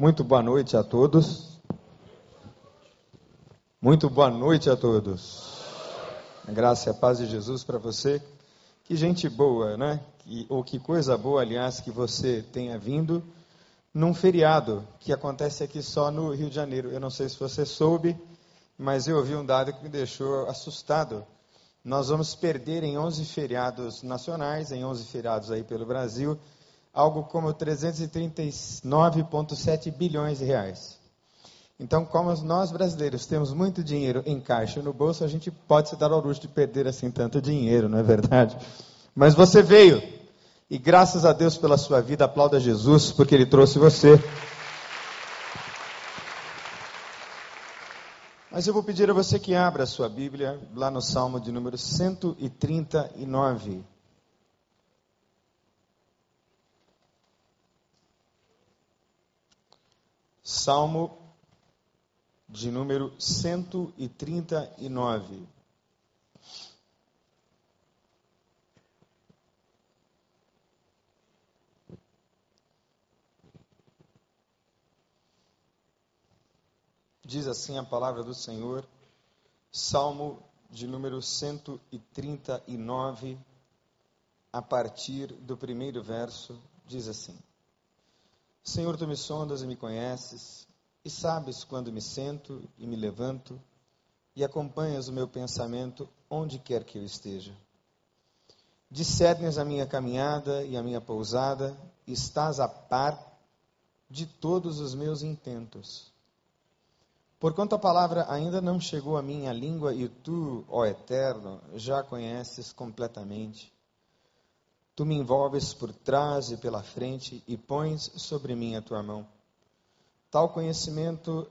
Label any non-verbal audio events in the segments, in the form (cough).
Muito boa noite a todos. Muito boa noite a todos. A graça e a paz de Jesus para você. Que gente boa, né? Que, ou que coisa boa, aliás, que você tenha vindo num feriado que acontece aqui só no Rio de Janeiro. Eu não sei se você soube, mas eu ouvi um dado que me deixou assustado. Nós vamos perder em 11 feriados nacionais, em 11 feriados aí pelo Brasil, algo como 339,7 bilhões de reais. Então, como nós brasileiros temos muito dinheiro em caixa no bolso, a gente pode se dar ao luxo de perder assim tanto dinheiro, não é verdade? Mas você veio, e graças a Deus pela sua vida, aplauda Jesus, porque Ele trouxe você. Mas eu vou pedir a você que abra a sua Bíblia lá no Salmo de número 139. Salmo de número 139. Diz assim a palavra do Senhor, Salmo de número 139, a partir do primeiro verso, diz assim: Senhor, tu me sondas e me conheces, e sabes quando me sento e me levanto, e acompanhas o meu pensamento onde quer que eu esteja. Discernes a minha caminhada e a minha pousada, e estás a par de todos os meus intentos. Porquanto a palavra ainda não chegou à minha língua, e tu, ó Eterno, já conheces completamente. Tu me envolves por trás e pela frente e pões sobre mim a tua mão. Tal conhecimento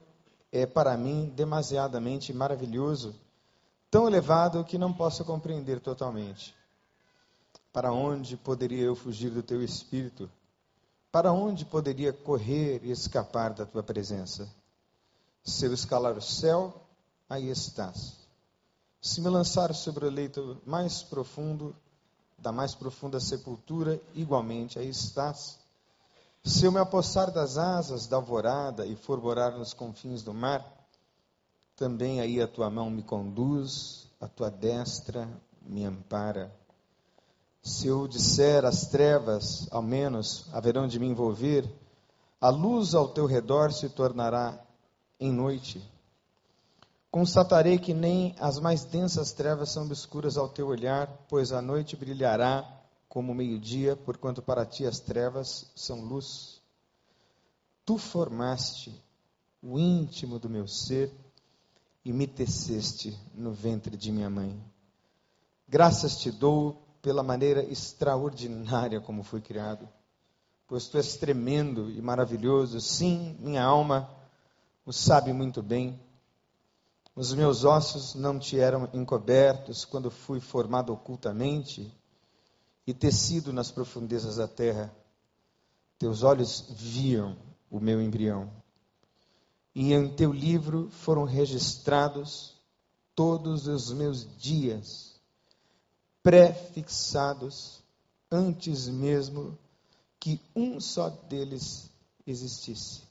é para mim demasiadamente maravilhoso, tão elevado que não posso compreender totalmente. Para onde poderia eu fugir do teu espírito? Para onde poderia correr e escapar da tua presença? Se eu escalar o céu, aí estás. Se me lançar sobre o leito mais profundo, da mais profunda sepultura, igualmente aí estás. Se eu me apossar das asas da alvorada e for morar nos confins do mar, também aí a tua mão me conduz, a tua destra me ampara. Se eu disser as trevas, ao menos, haverão de me envolver, a luz ao teu redor se tornará em noite. Constatarei que nem as mais densas trevas são obscuras ao teu olhar, pois a noite brilhará como o meio-dia, porquanto para ti as trevas são luz. Tu formaste o íntimo do meu ser e me teceste no ventre de minha mãe. Graças te dou pela maneira extraordinária como fui criado, pois tu és tremendo e maravilhoso. Sim, minha alma o sabe muito bem. Os meus ossos não te eram encobertos quando fui formado ocultamente e tecido nas profundezas da terra. Teus olhos viam o meu embrião. E em teu livro foram registrados todos os meus dias, pré-fixados antes mesmo que um só deles existisse.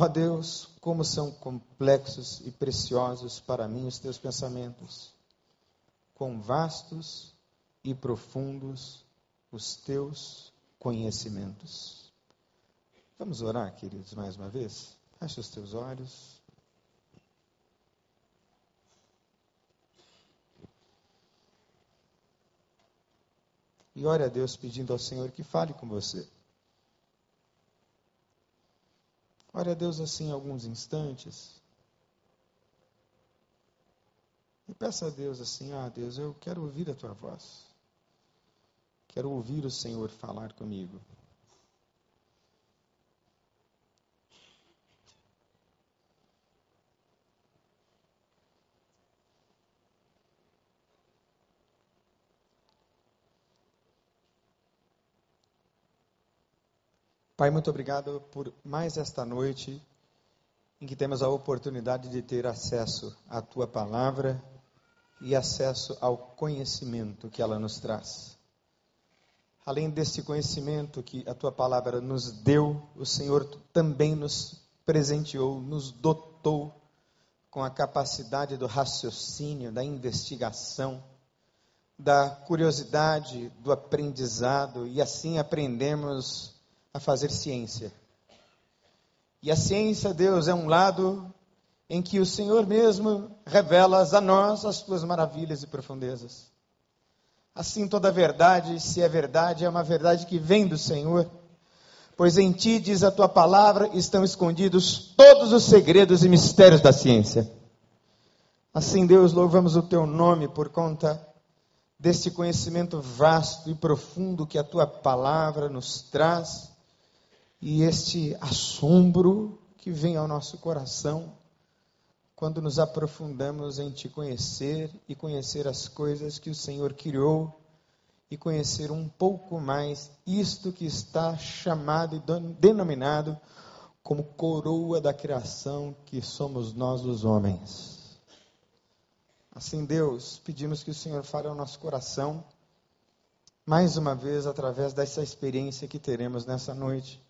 Ó oh Deus, como são complexos e preciosos para mim os teus pensamentos, quão vastos e profundos os teus conhecimentos. Vamos orar, queridos, mais uma vez? Feche os teus olhos. E ore a Deus pedindo ao Senhor que fale com você. Ore a Deus assim alguns instantes. E peça a Deus assim: Ah, Deus, eu quero ouvir a tua voz. Quero ouvir o Senhor falar comigo. Pai, muito obrigado por mais esta noite em que temos a oportunidade de ter acesso à tua palavra e acesso ao conhecimento que ela nos traz. além desse conhecimento que a tua palavra nos deu, o Senhor também nos presenteou, nos dotou com a capacidade do raciocínio, da investigação, da curiosidade, do aprendizado, e assim aprendemos a fazer ciência. E a ciência, Deus, é um lado em que o Senhor mesmo revela a nós as tuas maravilhas e profundezas. Assim, toda verdade, se é verdade, é uma verdade que vem do Senhor, pois em ti, diz a tua palavra, estão escondidos todos os segredos e mistérios da ciência. Assim, Deus, louvamos o teu nome por conta deste conhecimento vasto e profundo que a tua palavra nos traz e este assombro que vem ao nosso coração quando nos aprofundamos em te conhecer e conhecer as coisas que o Senhor criou e conhecer um pouco mais isto que está chamado e denominado como coroa da criação que somos nós os homens. Assim, Deus, pedimos que o Senhor fale ao nosso coração, mais uma vez, através dessa experiência que teremos nessa noite.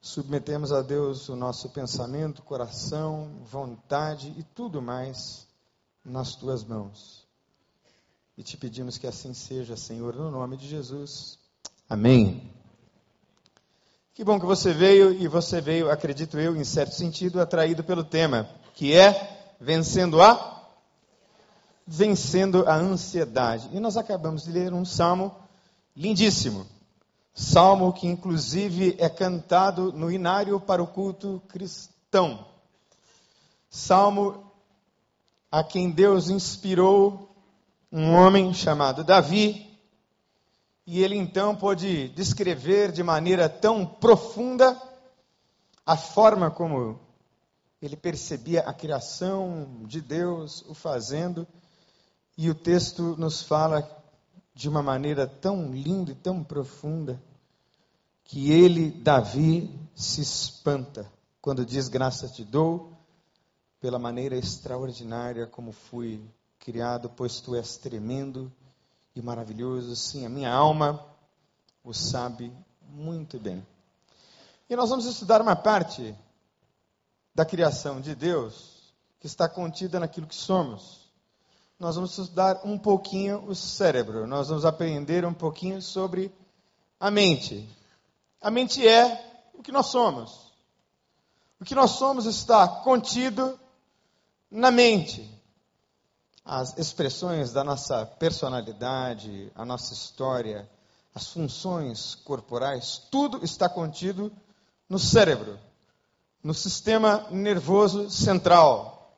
Submetemos a Deus o nosso pensamento, coração, vontade e tudo mais nas tuas mãos. E te pedimos que assim seja, Senhor, no nome de Jesus. Amém. Que bom que você veio e você veio, acredito eu, em certo sentido, atraído pelo tema, que é vencendo a vencendo a ansiedade. E nós acabamos de ler um salmo lindíssimo. Salmo que inclusive é cantado no inário para o culto cristão. Salmo a quem Deus inspirou um homem chamado Davi, e ele então pôde descrever de maneira tão profunda a forma como ele percebia a criação de Deus, o fazendo, e o texto nos fala de uma maneira tão linda e tão profunda que ele, Davi, se espanta quando diz: Graças te dou pela maneira extraordinária como fui criado, pois tu és tremendo e maravilhoso. Sim, a minha alma o sabe muito bem. E nós vamos estudar uma parte da criação de Deus que está contida naquilo que somos. Nós vamos estudar um pouquinho o cérebro, nós vamos aprender um pouquinho sobre a mente. A mente é o que nós somos. O que nós somos está contido na mente. As expressões da nossa personalidade, a nossa história, as funções corporais, tudo está contido no cérebro, no sistema nervoso central.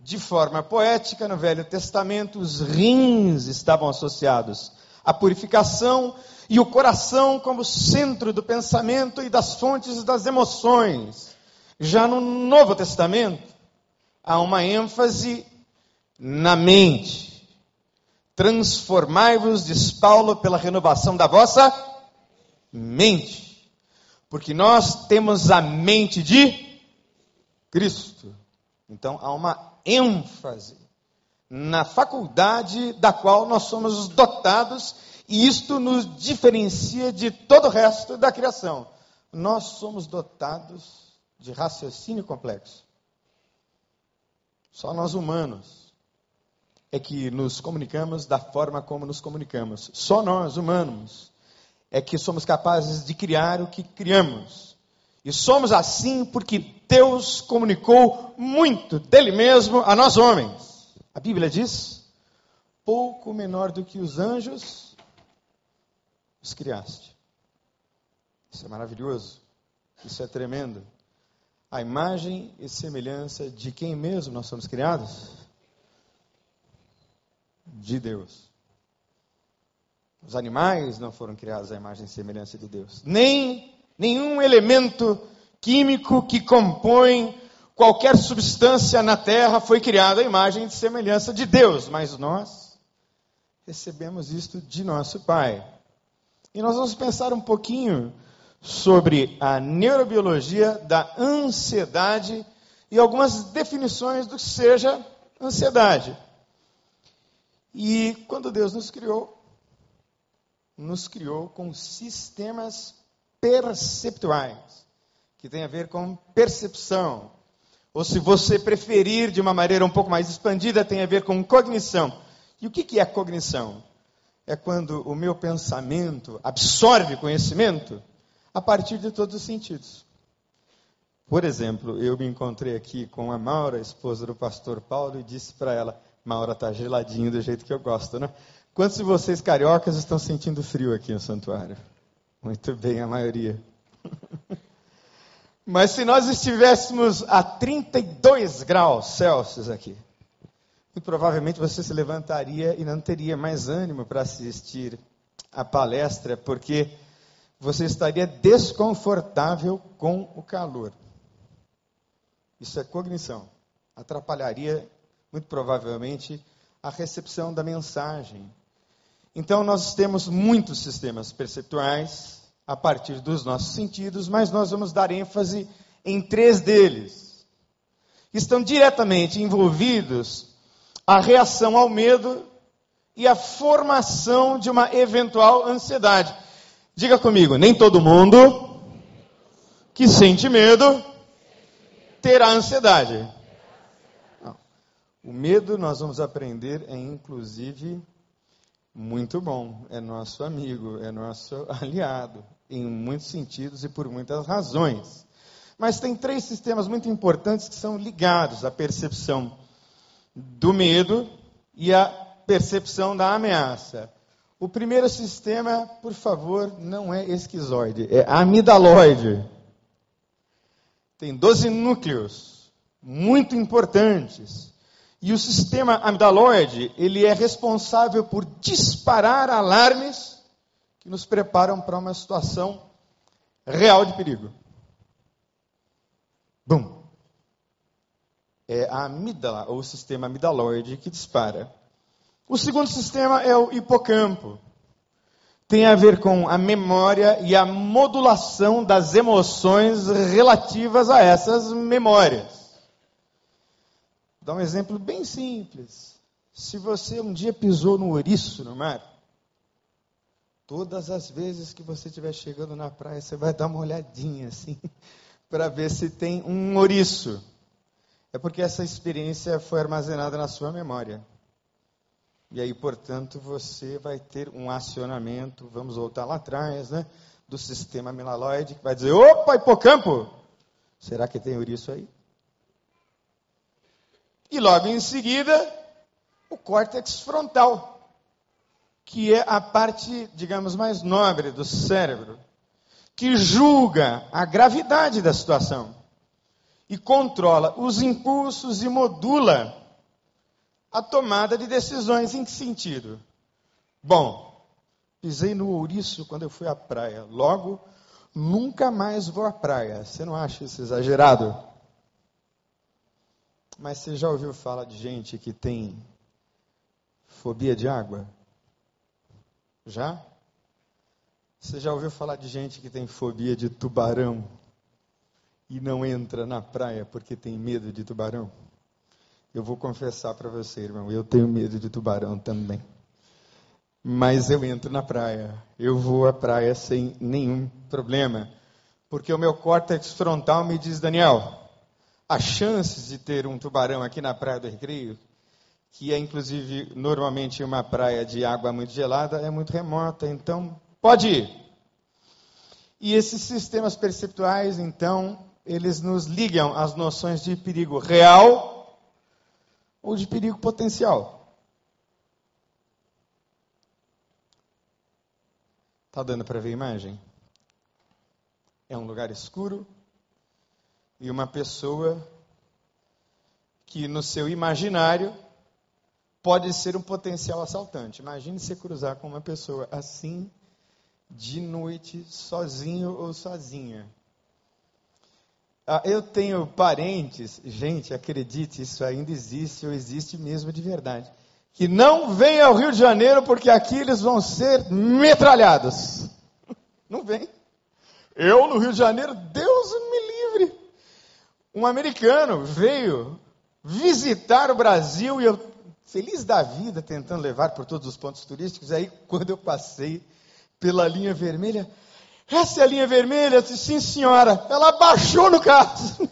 De forma poética, no Velho Testamento, os rins estavam associados à purificação e o coração como centro do pensamento e das fontes das emoções. Já no Novo Testamento, há uma ênfase na mente. Transformai-vos, diz Paulo, pela renovação da vossa mente. Porque nós temos a mente de Cristo. Então há uma ênfase na faculdade da qual nós somos dotados e isto nos diferencia de todo o resto da criação. Nós somos dotados de raciocínio complexo. Só nós humanos é que nos comunicamos da forma como nos comunicamos. Só nós humanos é que somos capazes de criar o que criamos. E somos assim porque Deus comunicou muito dele mesmo a nós homens. A Bíblia diz: pouco menor do que os anjos os criaste. Isso é maravilhoso. Isso é tremendo. A imagem e semelhança de quem mesmo nós somos criados? De Deus. Os animais não foram criados à imagem e semelhança de Deus. Nem nenhum elemento químico que compõe qualquer substância na terra foi criado à imagem e semelhança de Deus, mas nós recebemos isto de nosso Pai. E nós vamos pensar um pouquinho sobre a neurobiologia da ansiedade e algumas definições do que seja ansiedade. E quando Deus nos criou, nos criou com sistemas perceptuais, que tem a ver com percepção. Ou se você preferir de uma maneira um pouco mais expandida, tem a ver com cognição. E o que é cognição? É quando o meu pensamento absorve conhecimento a partir de todos os sentidos. Por exemplo, eu me encontrei aqui com a Maura, esposa do pastor Paulo, e disse para ela: Maura está geladinho do jeito que eu gosto, né? Quantos de vocês cariocas estão sentindo frio aqui no santuário? Muito bem, a maioria. (laughs) Mas se nós estivéssemos a 32 graus Celsius aqui, e provavelmente você se levantaria e não teria mais ânimo para assistir a palestra, porque você estaria desconfortável com o calor. Isso é cognição. Atrapalharia, muito provavelmente, a recepção da mensagem. Então, nós temos muitos sistemas perceptuais a partir dos nossos sentidos, mas nós vamos dar ênfase em três deles. Estão diretamente envolvidos a reação ao medo e a formação de uma eventual ansiedade. Diga comigo, nem todo mundo que sente medo terá ansiedade. O medo, nós vamos aprender, é inclusive muito bom, é nosso amigo, é nosso (laughs) aliado, em muitos sentidos e por muitas razões. Mas tem três sistemas muito importantes que são ligados à percepção do medo e a percepção da ameaça. O primeiro sistema, por favor, não é esquizoide, é amidaloide. Tem 12 núcleos muito importantes. E o sistema amidaloide, ele é responsável por disparar alarmes que nos preparam para uma situação real de perigo. Bum é a amígdala, ou o sistema amidaloide, que dispara. O segundo sistema é o hipocampo. Tem a ver com a memória e a modulação das emoções relativas a essas memórias. Vou dar um exemplo bem simples. Se você um dia pisou no ouriço no mar, todas as vezes que você estiver chegando na praia, você vai dar uma olhadinha assim, (laughs) para ver se tem um ouriço é porque essa experiência foi armazenada na sua memória. E aí, portanto, você vai ter um acionamento, vamos voltar lá atrás, né? Do sistema amiloide, que vai dizer: opa, hipocampo! Será que tem ouriço aí? E logo em seguida, o córtex frontal, que é a parte, digamos, mais nobre do cérebro, que julga a gravidade da situação e controla os impulsos e modula a tomada de decisões. Em que sentido? Bom, pisei no ouriço quando eu fui à praia. Logo, nunca mais vou à praia. Você não acha isso exagerado? Mas você já ouviu falar de gente que tem fobia de água? Já? Você já ouviu falar de gente que tem fobia de tubarão? e não entra na praia porque tem medo de tubarão? Eu vou confessar para você, irmão, eu tenho medo de tubarão também. Mas eu entro na praia, eu vou à praia sem nenhum problema, porque o meu córtex frontal me diz, Daniel, as chances de ter um tubarão aqui na praia do Recreio, que é inclusive normalmente uma praia de água muito gelada, é muito remota, então pode ir. E esses sistemas perceptuais, então, eles nos ligam às noções de perigo real ou de perigo potencial. Está dando para ver a imagem? É um lugar escuro e uma pessoa que no seu imaginário pode ser um potencial assaltante. Imagine se cruzar com uma pessoa assim de noite, sozinho ou sozinha. Ah, eu tenho parentes, gente, acredite, isso ainda existe, ou existe mesmo de verdade, que não vêm ao Rio de Janeiro porque aqui eles vão ser metralhados. Não vem. Eu no Rio de Janeiro, Deus me livre. Um americano veio visitar o Brasil e eu, feliz da vida, tentando levar por todos os pontos turísticos. Aí, (laughs) quando eu passei pela linha vermelha. Essa é a linha vermelha? Eu disse, sim, senhora. Ela baixou no carro.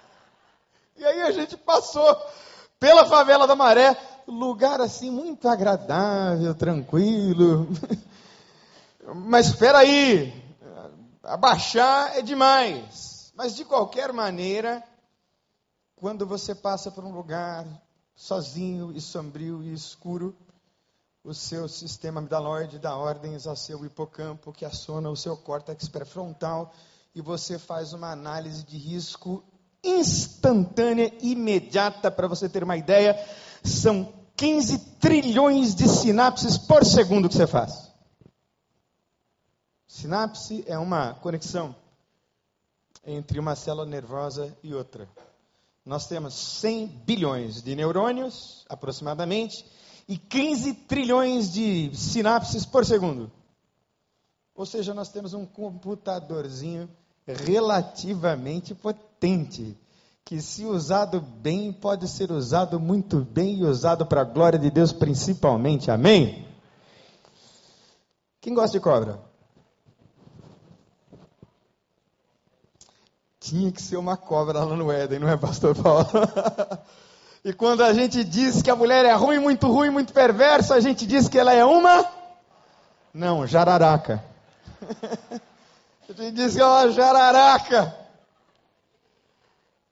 (laughs) e aí a gente passou pela favela da Maré, lugar assim muito agradável, tranquilo. (laughs) Mas espera aí, abaixar é demais. Mas de qualquer maneira, quando você passa por um lugar sozinho e sombrio e escuro, o seu sistema amidaloide dá ordens ao seu hipocampo, que aciona o seu córtex pré-frontal, e você faz uma análise de risco instantânea, imediata, para você ter uma ideia, são 15 trilhões de sinapses por segundo que você faz. Sinapse é uma conexão entre uma célula nervosa e outra. Nós temos 100 bilhões de neurônios, aproximadamente, e 15 trilhões de sinapses por segundo. Ou seja, nós temos um computadorzinho relativamente potente, que se usado bem, pode ser usado muito bem e usado para a glória de Deus principalmente. Amém? Quem gosta de cobra? Tinha que ser uma cobra lá no Éden, não é, pastor Paulo? (laughs) e quando a gente diz que a mulher é ruim, muito ruim, muito perversa, a gente diz que ela é uma? Não, jararaca. (laughs) a gente diz que ela é uma jararaca.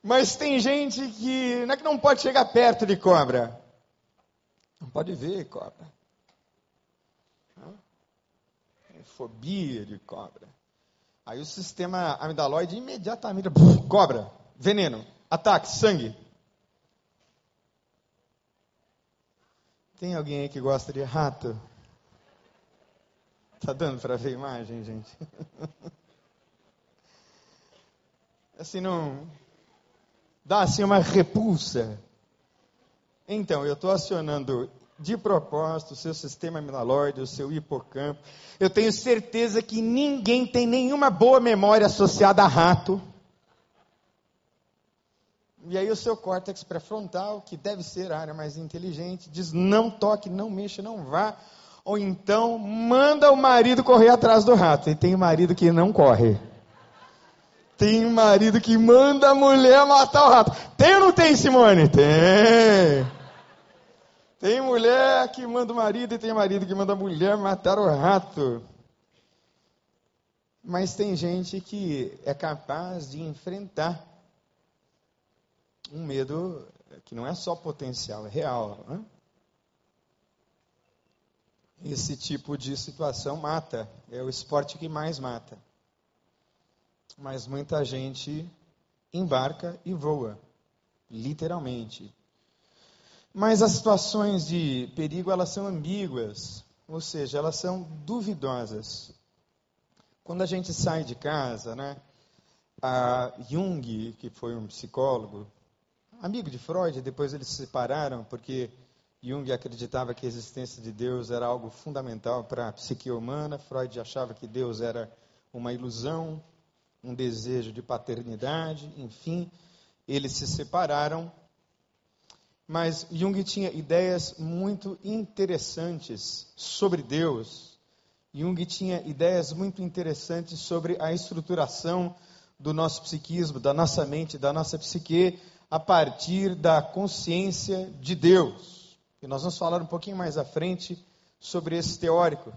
Mas tem gente que não é que não pode chegar perto de cobra. Não pode ver cobra. É fobia de cobra. Aí o sistema amidaloide imediatamente, cobra, veneno, ataque, sangue. Tem alguém aí que gosta de rato? Tá dando para ver a imagem, gente? (laughs) assim não dá assim uma repulsa. Então, eu estou acionando de propósito, o seu sistema amiloide, o seu hipocampo. Eu tenho certeza que ninguém tem nenhuma boa memória associada a rato. E aí o seu córtex pré-frontal, que deve ser a área mais inteligente, diz não toque, não mexa, não vá. Ou então manda o marido correr atrás do rato. E tem marido que não corre. Tem marido que manda a mulher matar o rato. Tem ou não tem, Simone? Tem. Tem mulher que manda o marido e tem marido que manda a mulher matar o rato. Mas tem gente que é capaz de enfrentar um medo que não é só potencial, é real. Né? Esse tipo de situação mata, é o esporte que mais mata. Mas muita gente embarca e voa, literalmente. Mas as situações de perigo, elas são ambíguas, ou seja, elas são duvidosas. Quando a gente sai de casa, né, a Jung, que foi um psicólogo, amigo de Freud, depois eles se separaram porque Jung acreditava que a existência de Deus era algo fundamental para a psique humana, Freud achava que Deus era uma ilusão, um desejo de paternidade, enfim, eles se separaram mas Jung tinha ideias muito interessantes sobre Deus. Jung tinha ideias muito interessantes sobre a estruturação do nosso psiquismo, da nossa mente, da nossa psique, a partir da consciência de Deus. E nós vamos falar um pouquinho mais à frente sobre esse teórico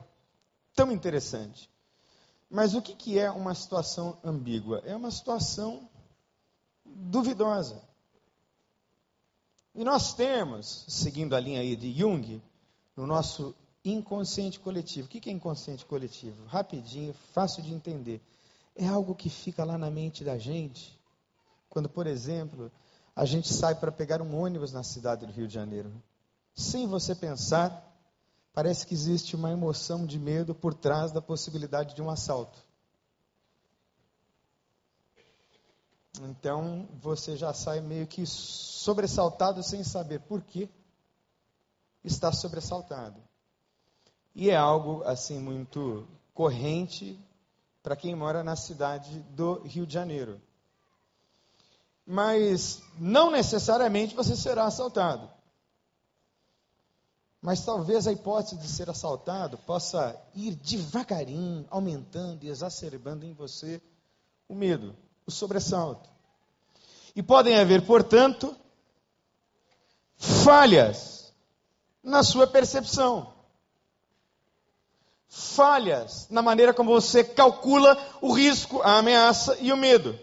tão interessante. Mas o que é uma situação ambígua? É uma situação duvidosa. E nós temos, seguindo a linha aí de Jung, no nosso inconsciente coletivo. O que é inconsciente coletivo? Rapidinho, fácil de entender. É algo que fica lá na mente da gente. Quando, por exemplo, a gente sai para pegar um ônibus na cidade do Rio de Janeiro. Sem você pensar, parece que existe uma emoção de medo por trás da possibilidade de um assalto. Então você já sai meio que sobressaltado sem saber por que está sobressaltado. E é algo assim muito corrente para quem mora na cidade do Rio de Janeiro. Mas não necessariamente você será assaltado. Mas talvez a hipótese de ser assaltado possa ir devagarinho, aumentando e exacerbando em você o medo, o sobressalto. E podem haver, portanto, falhas na sua percepção. Falhas na maneira como você calcula o risco, a ameaça e o medo.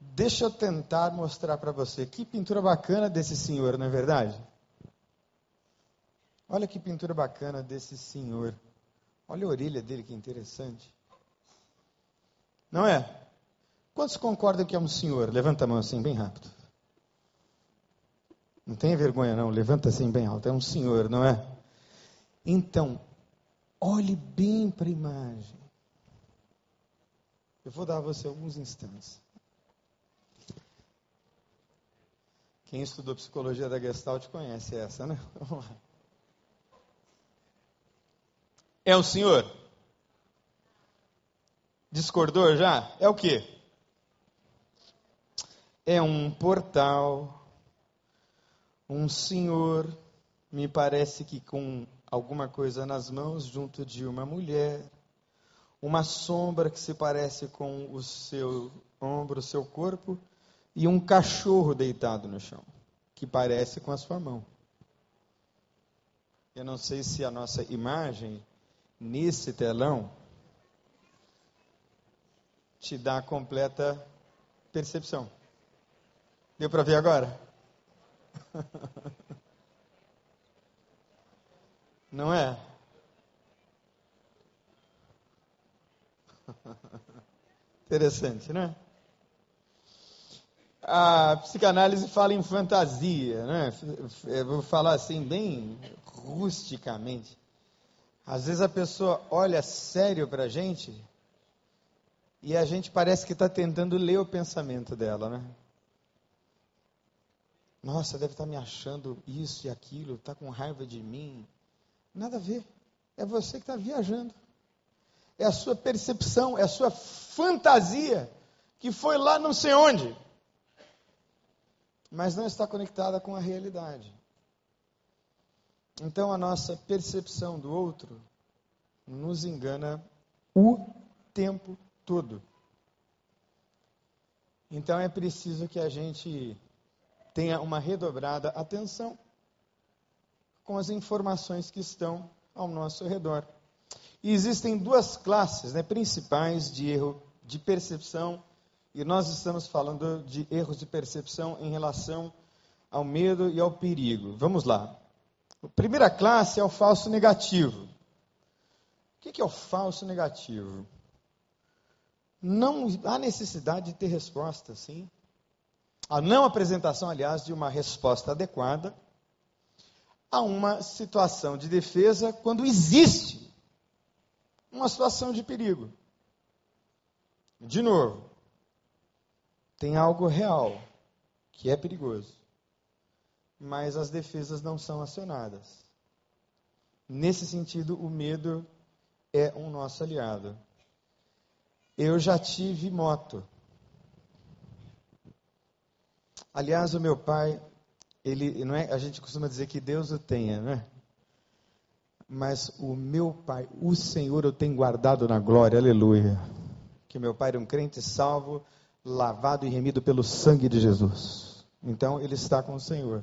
Deixa eu tentar mostrar para você. Que pintura bacana desse senhor, não é verdade? Olha que pintura bacana desse senhor. Olha a orelha dele, que interessante. Não é? Quantos concordam que é um senhor? Levanta a mão assim, bem rápido. Não tenha vergonha, não. Levanta assim, bem alto. É um senhor, não é? Então, olhe bem para a imagem. Eu vou dar a você alguns instantes. Quem estudou psicologia da Gestalt conhece essa, né? (laughs) Vamos lá. É o senhor? Discordou já? É o quê? É um portal. Um senhor, me parece que com alguma coisa nas mãos, junto de uma mulher. Uma sombra que se parece com o seu ombro, o seu corpo e um cachorro deitado no chão, que parece com a sua mão. Eu não sei se a nossa imagem nesse telão te dá completa percepção. Deu para ver agora? (laughs) Não é? (laughs) Interessante, né? a psicanálise fala em fantasia, né? Eu vou falar assim, bem rusticamente. Às vezes a pessoa olha sério para a gente e a gente parece que está tentando ler o pensamento dela, né? Nossa, deve estar me achando isso e aquilo, está com raiva de mim. Nada a ver. É você que está viajando. É a sua percepção, é a sua fantasia que foi lá não sei onde mas não está conectada com a realidade. Então a nossa percepção do outro nos engana o tempo todo. Então é preciso que a gente tenha uma redobrada atenção com as informações que estão ao nosso redor. E existem duas classes né, principais de erro de percepção e nós estamos falando de erros de percepção em relação ao medo e ao perigo. Vamos lá. A primeira classe é o falso negativo. O que é o falso negativo? Não há necessidade de ter resposta, sim. A não apresentação, aliás, de uma resposta adequada a uma situação de defesa quando existe uma situação de perigo. De novo, tem algo real que é perigoso, mas as defesas não são acionadas. Nesse sentido, o medo é um nosso aliado. Eu já tive moto. Aliás, o meu pai, ele não é, a gente costuma dizer que Deus o tenha, né? Mas o meu pai, o Senhor eu tenho guardado na glória, aleluia. Que meu pai era um crente salvo, lavado e remido pelo sangue de Jesus. Então ele está com o Senhor.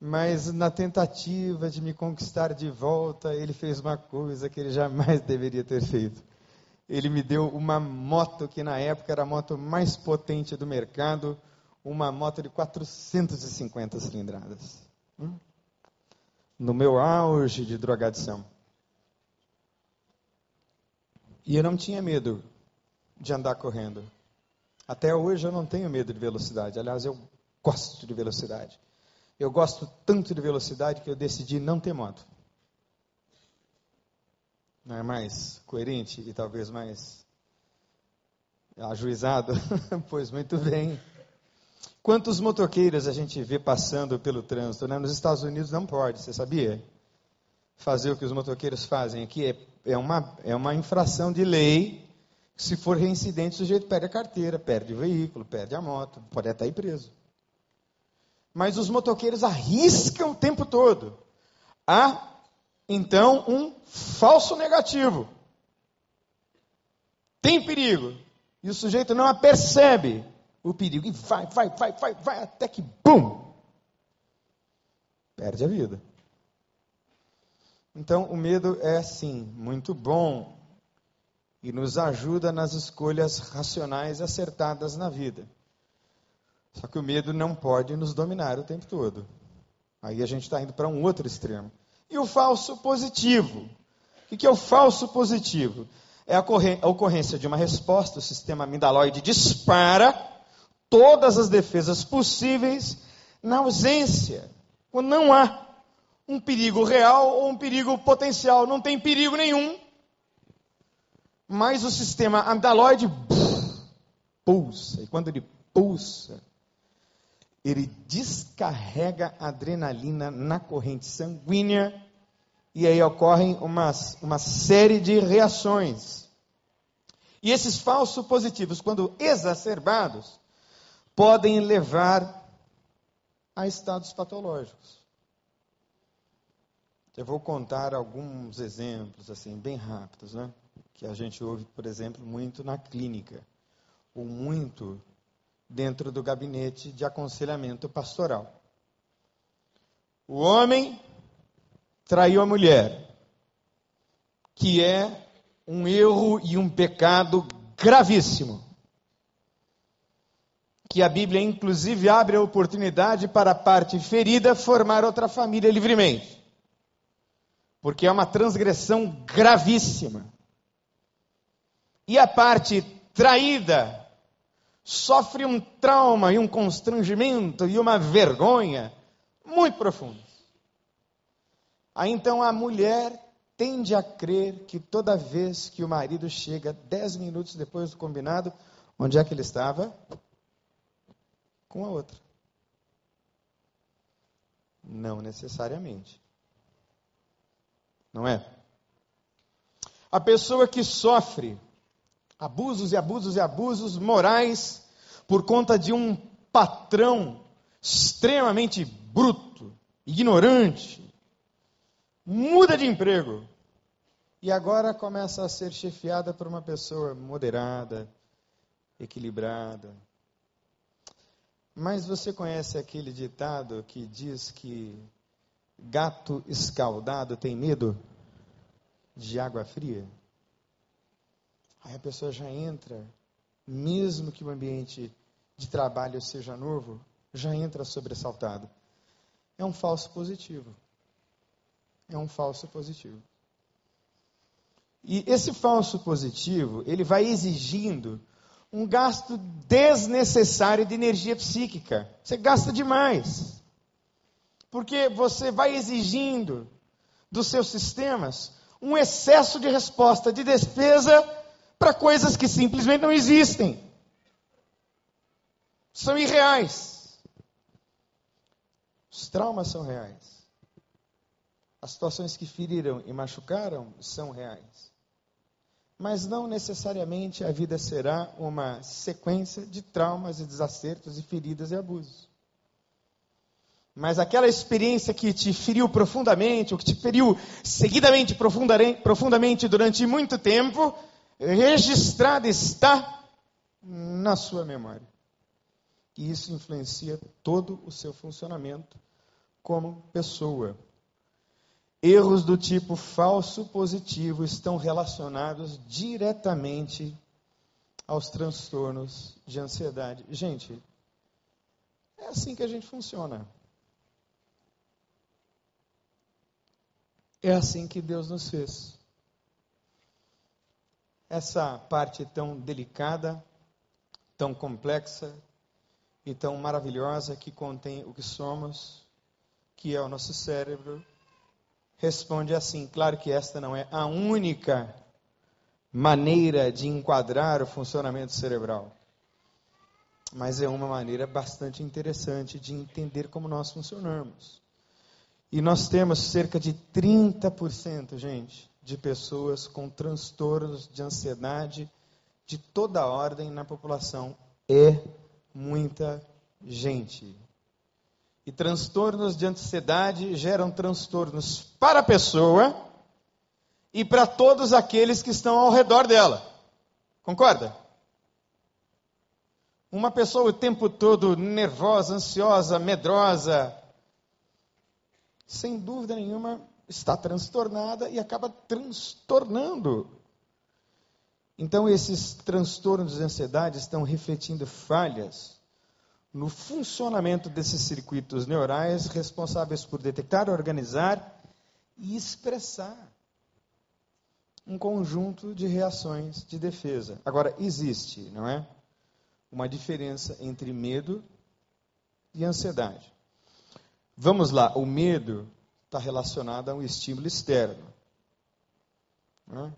Mas na tentativa de me conquistar de volta, ele fez uma coisa que ele jamais deveria ter feito. Ele me deu uma moto que na época era a moto mais potente do mercado, uma moto de 450 cilindradas. Hum? No meu auge de drogadição. E eu não tinha medo de andar correndo. Até hoje eu não tenho medo de velocidade. Aliás, eu gosto de velocidade. Eu gosto tanto de velocidade que eu decidi não ter moto. Não é mais coerente e talvez mais ajuizado? (laughs) pois muito bem. Quantos motoqueiros a gente vê passando pelo trânsito? Né? Nos Estados Unidos não pode, você sabia? Fazer o que os motoqueiros fazem aqui é, é, uma, é uma infração de lei se for reincidente, o sujeito perde a carteira, perde o veículo, perde a moto, pode até ir preso. mas os motoqueiros arriscam o tempo todo. Há, então, um falso negativo. Tem perigo. E o sujeito não apercebe o perigo. E vai, vai, vai, vai, vai, até que, bum! Perde a vida. Então, o medo é, sim, muito bom e nos ajuda nas escolhas racionais acertadas na vida. Só que o medo não pode nos dominar o tempo todo. Aí a gente está indo para um outro extremo. E o falso positivo? O que é o falso positivo? É a ocorrência de uma resposta, o sistema amidaloide dispara todas as defesas possíveis na ausência, quando não há um perigo real ou um perigo potencial. Não tem perigo nenhum, mas o sistema amidaloide pulsa. E quando ele pulsa, ele descarrega adrenalina na corrente sanguínea e aí ocorrem uma, uma série de reações. E esses falsos positivos, quando exacerbados, podem levar a estados patológicos. Eu vou contar alguns exemplos assim bem rápidos, né? Que a gente ouve, por exemplo, muito na clínica, ou muito dentro do gabinete de aconselhamento pastoral. O homem traiu a mulher, que é um erro e um pecado gravíssimo. Que a Bíblia, inclusive, abre a oportunidade para a parte ferida formar outra família livremente. Porque é uma transgressão gravíssima. E a parte traída sofre um trauma e um constrangimento e uma vergonha muito profundos. Aí então a mulher tende a crer que toda vez que o marido chega dez minutos depois do combinado, onde é que ele estava? Com a outra. Não necessariamente. Não é? A pessoa que sofre abusos e abusos e abusos morais por conta de um patrão extremamente bruto, ignorante, muda de emprego e agora começa a ser chefiada por uma pessoa moderada, equilibrada. Mas você conhece aquele ditado que diz que gato escaldado tem medo de água fria? Aí a pessoa já entra, mesmo que o ambiente de trabalho seja novo, já entra sobressaltado. É um falso positivo. É um falso positivo. E esse falso positivo, ele vai exigindo um gasto desnecessário de energia psíquica. Você gasta demais. Porque você vai exigindo dos seus sistemas um excesso de resposta, de despesa para coisas que simplesmente não existem. São irreais. Os traumas são reais. As situações que feriram e machucaram são reais. Mas não necessariamente a vida será uma sequência de traumas e desacertos e feridas e abusos. Mas aquela experiência que te feriu profundamente, ou que te feriu seguidamente, profundamente durante muito tempo, registrada está na sua memória. E isso influencia todo o seu funcionamento como pessoa. Erros do tipo falso positivo estão relacionados diretamente aos transtornos de ansiedade. Gente, é assim que a gente funciona. É assim que Deus nos fez essa parte tão delicada, tão complexa e tão maravilhosa que contém o que somos, que é o nosso cérebro, responde assim: claro que esta não é a única maneira de enquadrar o funcionamento cerebral, mas é uma maneira bastante interessante de entender como nós funcionamos. E nós temos cerca de 30%, gente, de pessoas com transtornos de ansiedade de toda ordem na população. É muita gente. E transtornos de ansiedade geram transtornos para a pessoa e para todos aqueles que estão ao redor dela. Concorda? Uma pessoa o tempo todo nervosa, ansiosa, medrosa, sem dúvida nenhuma está transtornada e acaba transtornando. Então, esses transtornos de ansiedade estão refletindo falhas no funcionamento desses circuitos neurais responsáveis por detectar, organizar e expressar um conjunto de reações de defesa. Agora, existe, não é? Uma diferença entre medo e ansiedade. Vamos lá, o medo está relacionado a um estímulo externo. É?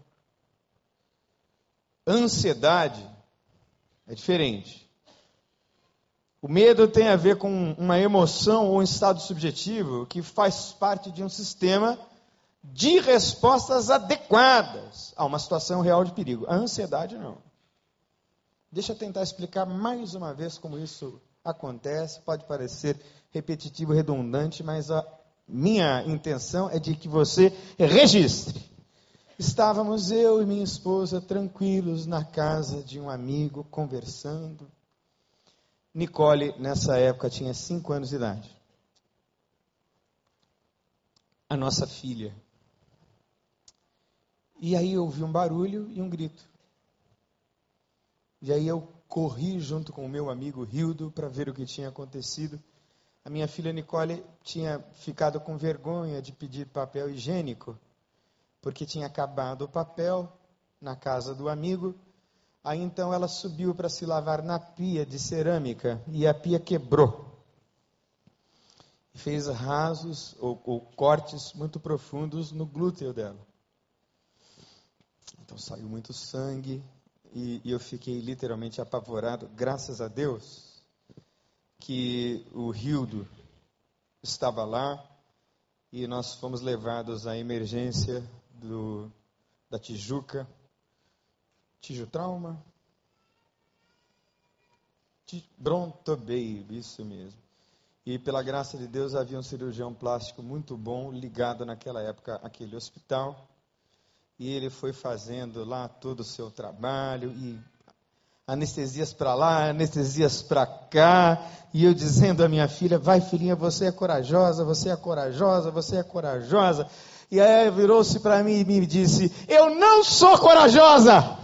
Ansiedade é diferente. O medo tem a ver com uma emoção ou um estado subjetivo que faz parte de um sistema de respostas adequadas a uma situação real de perigo. A ansiedade não. Deixa eu tentar explicar mais uma vez como isso acontece. Pode parecer repetitivo, redundante, mas a minha intenção é de que você registre. Estávamos eu e minha esposa tranquilos na casa de um amigo, conversando. Nicole, nessa época, tinha cinco anos de idade. A nossa filha. E aí eu ouvi um barulho e um grito. E aí eu corri junto com o meu amigo Hildo para ver o que tinha acontecido. A minha filha Nicole tinha ficado com vergonha de pedir papel higiênico, porque tinha acabado o papel na casa do amigo. Aí então ela subiu para se lavar na pia de cerâmica e a pia quebrou. Fez rasos ou, ou cortes muito profundos no glúteo dela. Então saiu muito sangue e, e eu fiquei literalmente apavorado. Graças a Deus que o Rildo estava lá e nós fomos levados à emergência do, da Tijuca. Tijutrauma? Bronto Baby, isso mesmo. E pela graça de Deus havia um cirurgião plástico muito bom ligado naquela época àquele hospital e ele foi fazendo lá todo o seu trabalho e anestesias para lá, anestesias para cá, e eu dizendo à minha filha: "Vai, filhinha, você é corajosa, você é corajosa, você é corajosa". E aí virou-se para mim e me disse: "Eu não sou corajosa".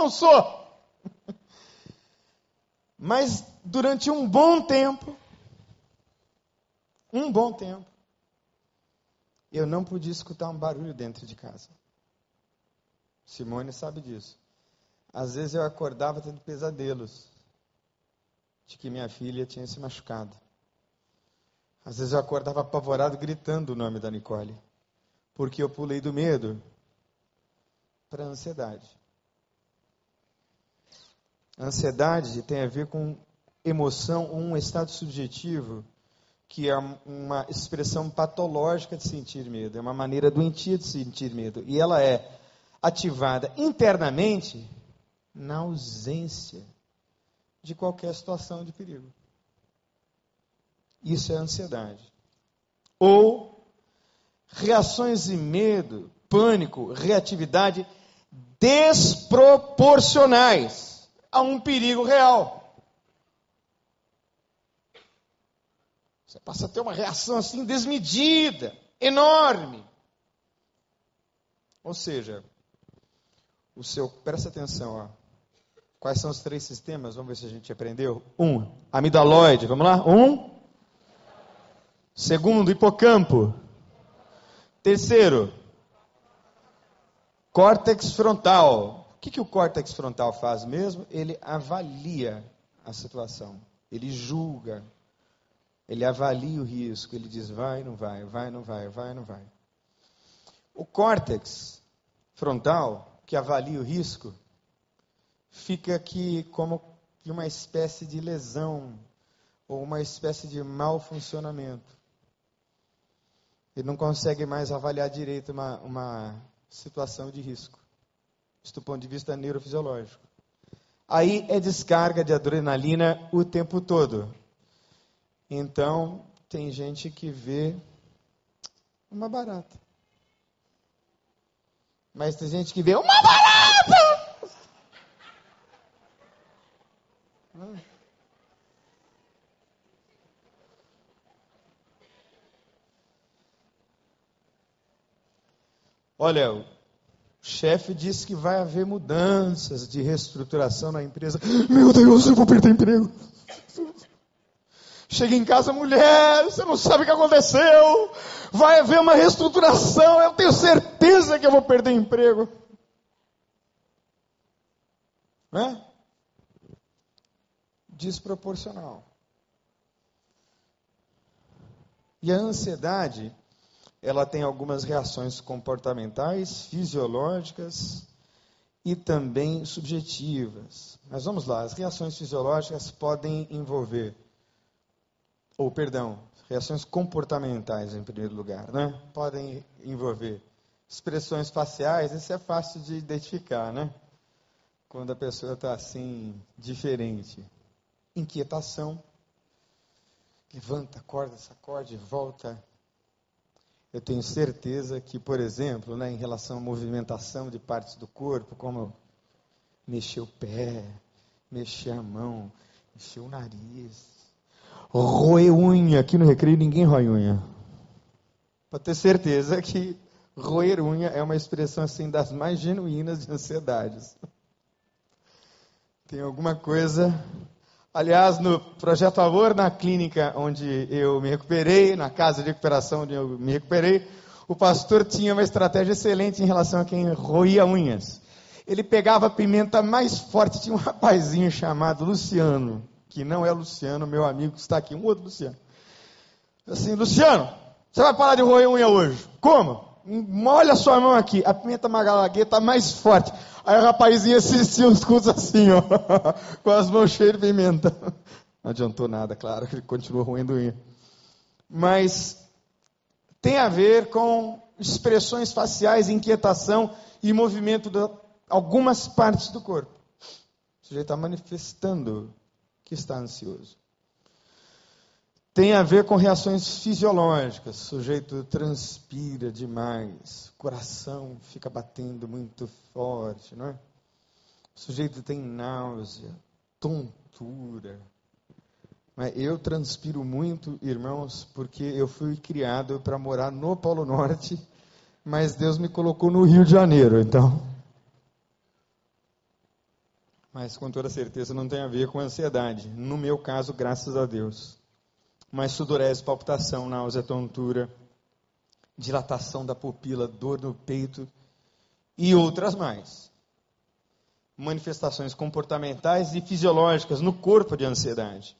Não sou. (laughs) Mas durante um bom tempo, um bom tempo, eu não podia escutar um barulho dentro de casa. Simone sabe disso. Às vezes eu acordava tendo pesadelos de que minha filha tinha se machucado. Às vezes eu acordava apavorado gritando o nome da Nicole, porque eu pulei do medo para a ansiedade. A ansiedade tem a ver com emoção, um estado subjetivo que é uma expressão patológica de sentir medo, é uma maneira doentia de sentir medo. E ela é ativada internamente na ausência de qualquer situação de perigo. Isso é ansiedade. Ou reações de medo, pânico, reatividade desproporcionais a um perigo real. Você passa a ter uma reação assim desmedida, enorme. Ou seja, o seu, presta atenção, ó. Quais são os três sistemas? Vamos ver se a gente aprendeu. Um, amidaloide, vamos lá? Um. Segundo, hipocampo. Terceiro, córtex frontal. O que, que o córtex frontal faz mesmo? Ele avalia a situação, ele julga, ele avalia o risco, ele diz vai, não vai, vai, não vai, vai, não vai. O córtex frontal, que avalia o risco, fica aqui como uma espécie de lesão ou uma espécie de mau funcionamento. Ele não consegue mais avaliar direito uma, uma situação de risco, do ponto de vista neurofisiológico. aí é descarga de adrenalina o tempo todo. Então, tem gente que vê uma barata. Mas tem gente que vê uma barata! Olha, o chefe disse que vai haver mudanças de reestruturação na empresa. Meu Deus, eu vou perder emprego. Chega em casa, mulher, você não sabe o que aconteceu. Vai haver uma reestruturação, eu tenho certeza que eu vou perder emprego. Né? Desproporcional. E a ansiedade, ela tem algumas reações comportamentais, fisiológicas e também subjetivas. Mas vamos lá, as reações fisiológicas podem envolver ou perdão, reações comportamentais em primeiro lugar, né? Podem envolver expressões faciais, isso é fácil de identificar, né? Quando a pessoa está assim, diferente. Inquietação. Levanta, acorda, sacode, volta. Eu tenho certeza que, por exemplo, né, em relação à movimentação de partes do corpo, como mexer o pé, mexer a mão, mexer o nariz, roer unha. Aqui no recreio ninguém rói unha. Pode ter certeza que roer unha é uma expressão assim das mais genuínas de ansiedades. Tem alguma coisa. Aliás, no projeto Amor, na clínica onde eu me recuperei, na casa de recuperação onde eu me recuperei, o pastor tinha uma estratégia excelente em relação a quem roía unhas. Ele pegava a pimenta mais forte, tinha um rapazinho chamado Luciano que não é Luciano, meu amigo que está aqui, um outro Luciano. Assim, Luciano, você vai parar de roer unha hoje. Como? Molha sua mão aqui, a pimenta magalagueta está mais forte. Aí o rapazinho assistia os cultos assim, ó, (laughs) com as mãos cheias de pimenta. Não adiantou nada, claro, ele continuou roendo unha. Mas tem a ver com expressões faciais, inquietação e movimento de algumas partes do corpo. O sujeito está manifestando que está ansioso. Tem a ver com reações fisiológicas. O sujeito transpira demais, o coração fica batendo muito forte, não é? O sujeito tem náusea, tontura. Eu transpiro muito, irmãos, porque eu fui criado para morar no Polo Norte, mas Deus me colocou no Rio de Janeiro, então mas com toda certeza não tem a ver com ansiedade. No meu caso, graças a Deus. Mas sudorese, palpitação, náusea, tontura, dilatação da pupila, dor no peito e outras mais. Manifestações comportamentais e fisiológicas no corpo de ansiedade.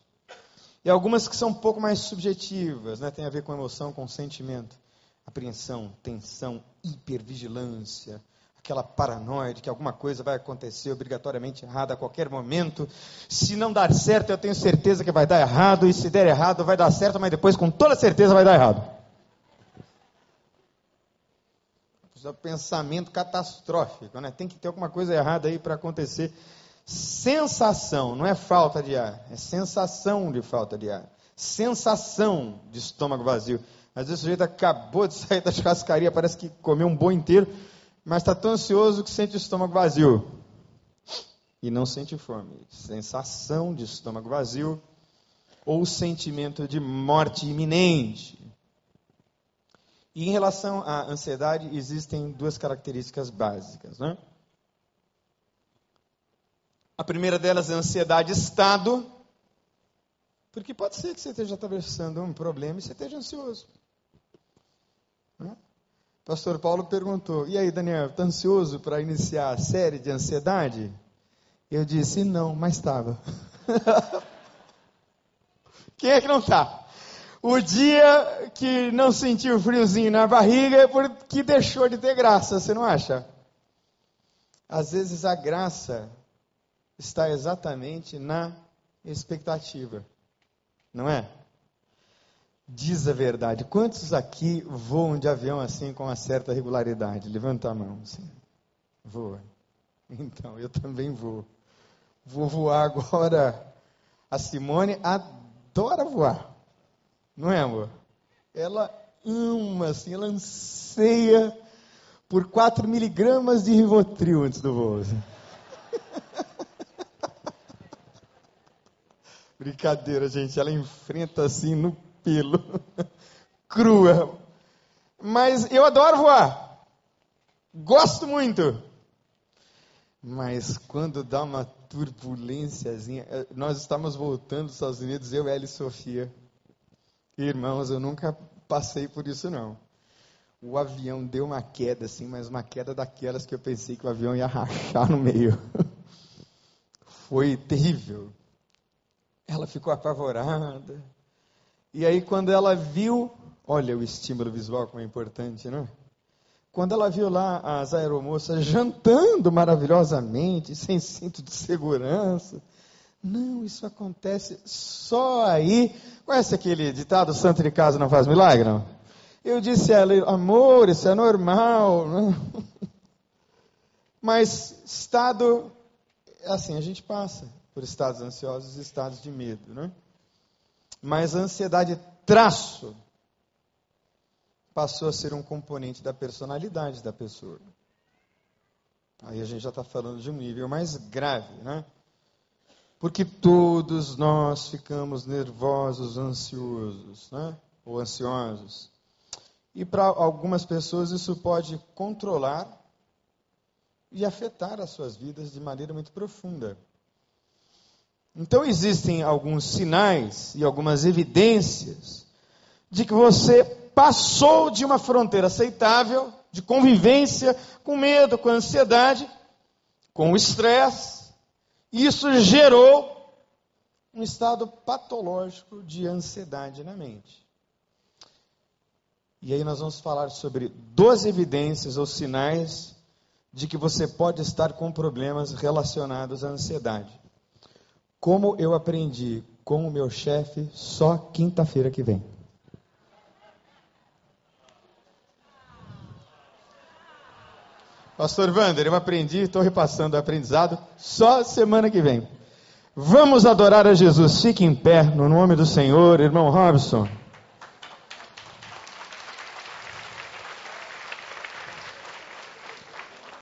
E algumas que são um pouco mais subjetivas, né? tem a ver com emoção, com sentimento. Apreensão, tensão, hipervigilância, aquela paranoia de que alguma coisa vai acontecer obrigatoriamente errada a qualquer momento. Se não dar certo, eu tenho certeza que vai dar errado, e se der errado, vai dar certo, mas depois com toda certeza vai dar errado. É um pensamento catastrófico, né? Tem que ter alguma coisa errada aí para acontecer. Sensação, não é falta de ar, é sensação de falta de ar. Sensação de estômago vazio. Às vezes o sujeito acabou de sair da churrascaria, parece que comeu um boi inteiro, mas está tão ansioso que sente o estômago vazio. E não sente fome. Sensação de estômago vazio ou sentimento de morte iminente. E em relação à ansiedade, existem duas características básicas. Né? A primeira delas é a ansiedade estado, porque pode ser que você esteja atravessando um problema e você esteja ansioso. Né? Pastor Paulo perguntou: E aí, Daniel, está ansioso para iniciar a série de ansiedade? Eu disse: Não, mas estava. (laughs) Quem é que não está? O dia que não sentiu friozinho na barriga é porque deixou de ter graça, você não acha? Às vezes a graça está exatamente na expectativa, não é? Diz a verdade. Quantos aqui voam de avião assim com uma certa regularidade? Levanta a mão. Assim. Voa. Então, eu também vou. Vou voar agora. A Simone adora voar. Não é, amor? Ela ama, assim, ela anseia por 4 miligramas de Rivotril antes do voo. (laughs) Brincadeira, gente. Ela enfrenta assim no pelo. (laughs) Crua. Mas eu adoro voar. Gosto muito. Mas quando dá uma turbulênciazinha, eh, nós estamos voltando dos Estados Unidos, eu, Ela e Sofia. Irmãos, eu nunca passei por isso não. O avião deu uma queda assim, mas uma queda daquelas que eu pensei que o avião ia rachar no meio. (laughs) Foi terrível. Ela ficou apavorada. E aí, quando ela viu, olha o estímulo visual como é importante, não é? Quando ela viu lá as aeromoças jantando maravilhosamente, sem cinto de segurança. Não, isso acontece só aí. Conhece aquele ditado santo de casa não faz milagre? Não? Eu disse a ela, amor, isso é normal. Não? (laughs) Mas estado, assim, a gente passa por estados ansiosos e estados de medo, né? Mas a ansiedade traço passou a ser um componente da personalidade da pessoa. Aí a gente já está falando de um nível mais grave, né? Porque todos nós ficamos nervosos, ansiosos, né? Ou ansiosos. E para algumas pessoas isso pode controlar e afetar as suas vidas de maneira muito profunda. Então existem alguns sinais e algumas evidências de que você passou de uma fronteira aceitável de convivência com medo, com ansiedade, com estresse. Isso gerou um estado patológico de ansiedade na mente. E aí nós vamos falar sobre 12 evidências ou sinais de que você pode estar com problemas relacionados à ansiedade. Como eu aprendi com o meu chefe só quinta-feira que vem. Pastor Wander, eu aprendi, estou repassando o aprendizado só semana que vem. Vamos adorar a Jesus. Fique em pé, no nome do Senhor, irmão Robson.